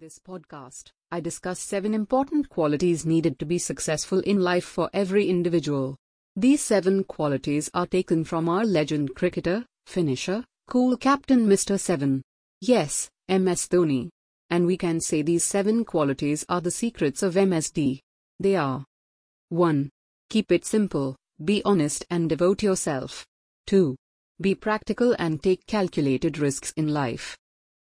This podcast, I discuss seven important qualities needed to be successful in life for every individual. These seven qualities are taken from our legend cricketer, finisher, cool captain Mr. Seven. Yes, MS Dhoni. And we can say these seven qualities are the secrets of MSD. They are 1. Keep it simple, be honest and devote yourself. 2. Be practical and take calculated risks in life.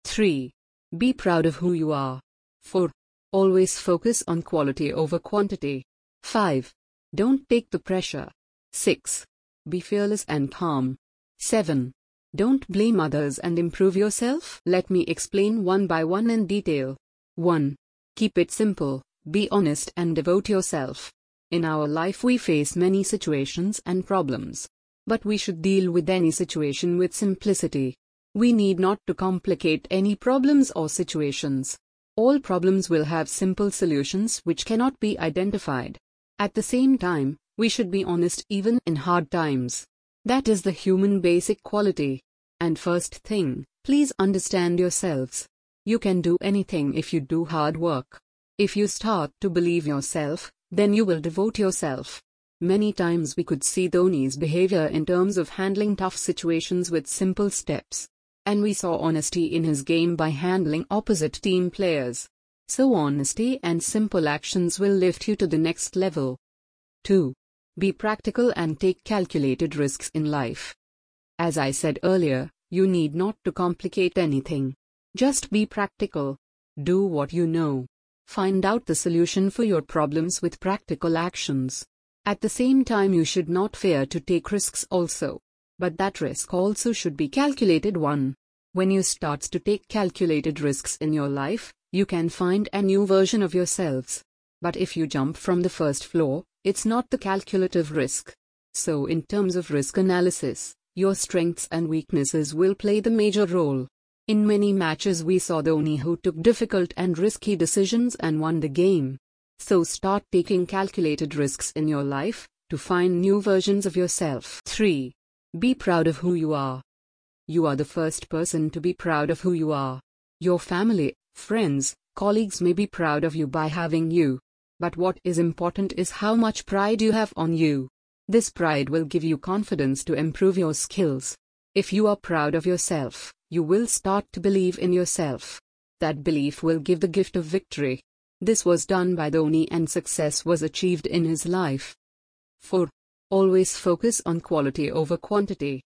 3. Be proud of who you are. 4. Always focus on quality over quantity. 5. Don't take the pressure. 6. Be fearless and calm. 7. Don't blame others and improve yourself. Let me explain one by one in detail. 1. Keep it simple, be honest and devote yourself. In our life, we face many situations and problems. But we should deal with any situation with simplicity. We need not to complicate any problems or situations. All problems will have simple solutions which cannot be identified. At the same time, we should be honest even in hard times. That is the human basic quality. And first thing, please understand yourselves. You can do anything if you do hard work. If you start to believe yourself, then you will devote yourself. Many times we could see Dhoni's behavior in terms of handling tough situations with simple steps. And we saw honesty in his game by handling opposite team players. So honesty and simple actions will lift you to the next level. 2. Be practical and take calculated risks in life. As I said earlier, you need not to complicate anything. Just be practical. Do what you know. Find out the solution for your problems with practical actions. At the same time, you should not fear to take risks also. But that risk also should be calculated one. When you start to take calculated risks in your life, you can find a new version of yourselves. But if you jump from the first floor, it's not the calculative risk. So in terms of risk analysis, your strengths and weaknesses will play the major role. In many matches we saw Dhoni who took difficult and risky decisions and won the game. So start taking calculated risks in your life to find new versions of yourself. 3. Be proud of who you are. You are the first person to be proud of who you are. Your family, friends, colleagues may be proud of you by having you. But what is important is how much pride you have on you. This pride will give you confidence to improve your skills. If you are proud of yourself, you will start to believe in yourself. That belief will give the gift of victory. This was done by Dhoni and success was achieved in his life. 4. Always focus on quality over quantity.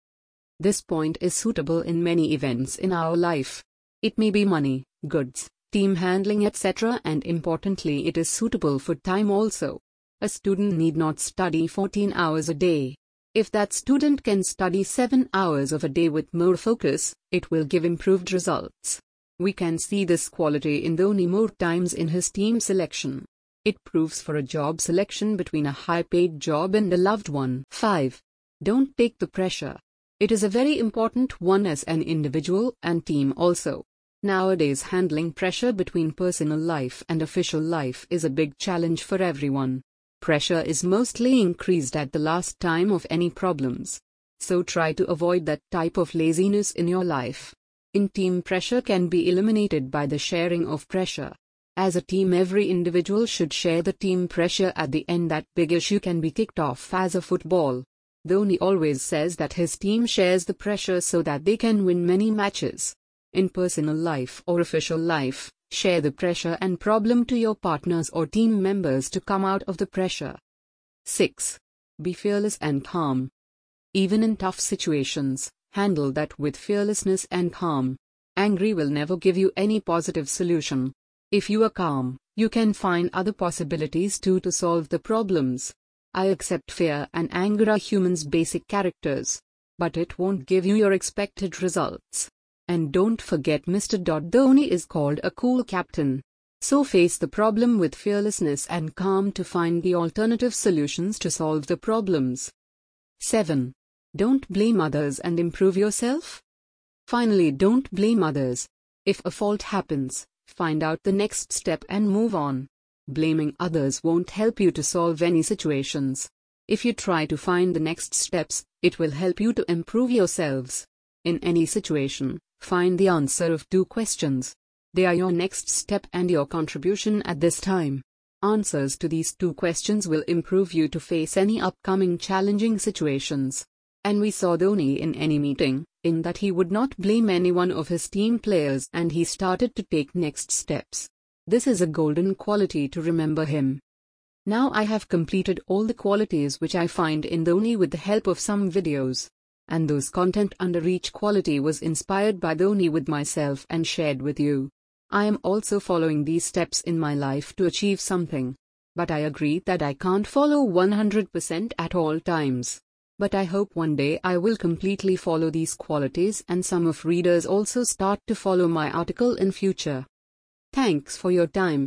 This point is suitable in many events in our life. It may be money, goods, team handling, etc., and importantly, it is suitable for time also. A student need not study 14 hours a day. If that student can study 7 hours of a day with more focus, it will give improved results. We can see this quality in Dhoni more times in his team selection. It proves for a job selection between a high paid job and a loved one. 5. Don't take the pressure. It is a very important one as an individual and team also. Nowadays, handling pressure between personal life and official life is a big challenge for everyone. Pressure is mostly increased at the last time of any problems. So try to avoid that type of laziness in your life. In team pressure can be eliminated by the sharing of pressure. As a team, every individual should share the team pressure at the end. That big issue can be kicked off as a football. Dhoni always says that his team shares the pressure so that they can win many matches. In personal life or official life, share the pressure and problem to your partners or team members to come out of the pressure. 6. Be fearless and calm. Even in tough situations, handle that with fearlessness and calm. Angry will never give you any positive solution. If you are calm, you can find other possibilities too to solve the problems. I accept fear and anger are humans' basic characters. But it won't give you your expected results. And don't forget Mr. Dhoni is called a cool captain. So face the problem with fearlessness and calm to find the alternative solutions to solve the problems. 7. Don't blame others and improve yourself. Finally, don't blame others. If a fault happens, Find out the next step and move on. Blaming others won't help you to solve any situations. If you try to find the next steps, it will help you to improve yourselves. In any situation, find the answer of two questions. They are your next step and your contribution at this time. Answers to these two questions will improve you to face any upcoming challenging situations. And we saw Dhoni in any meeting, in that he would not blame any one of his team players and he started to take next steps. This is a golden quality to remember him. Now I have completed all the qualities which I find in Dhoni with the help of some videos. And those content under each quality was inspired by Dhoni with myself and shared with you. I am also following these steps in my life to achieve something. But I agree that I can't follow 100% at all times. But I hope one day I will completely follow these qualities and some of readers also start to follow my article in future. Thanks for your time.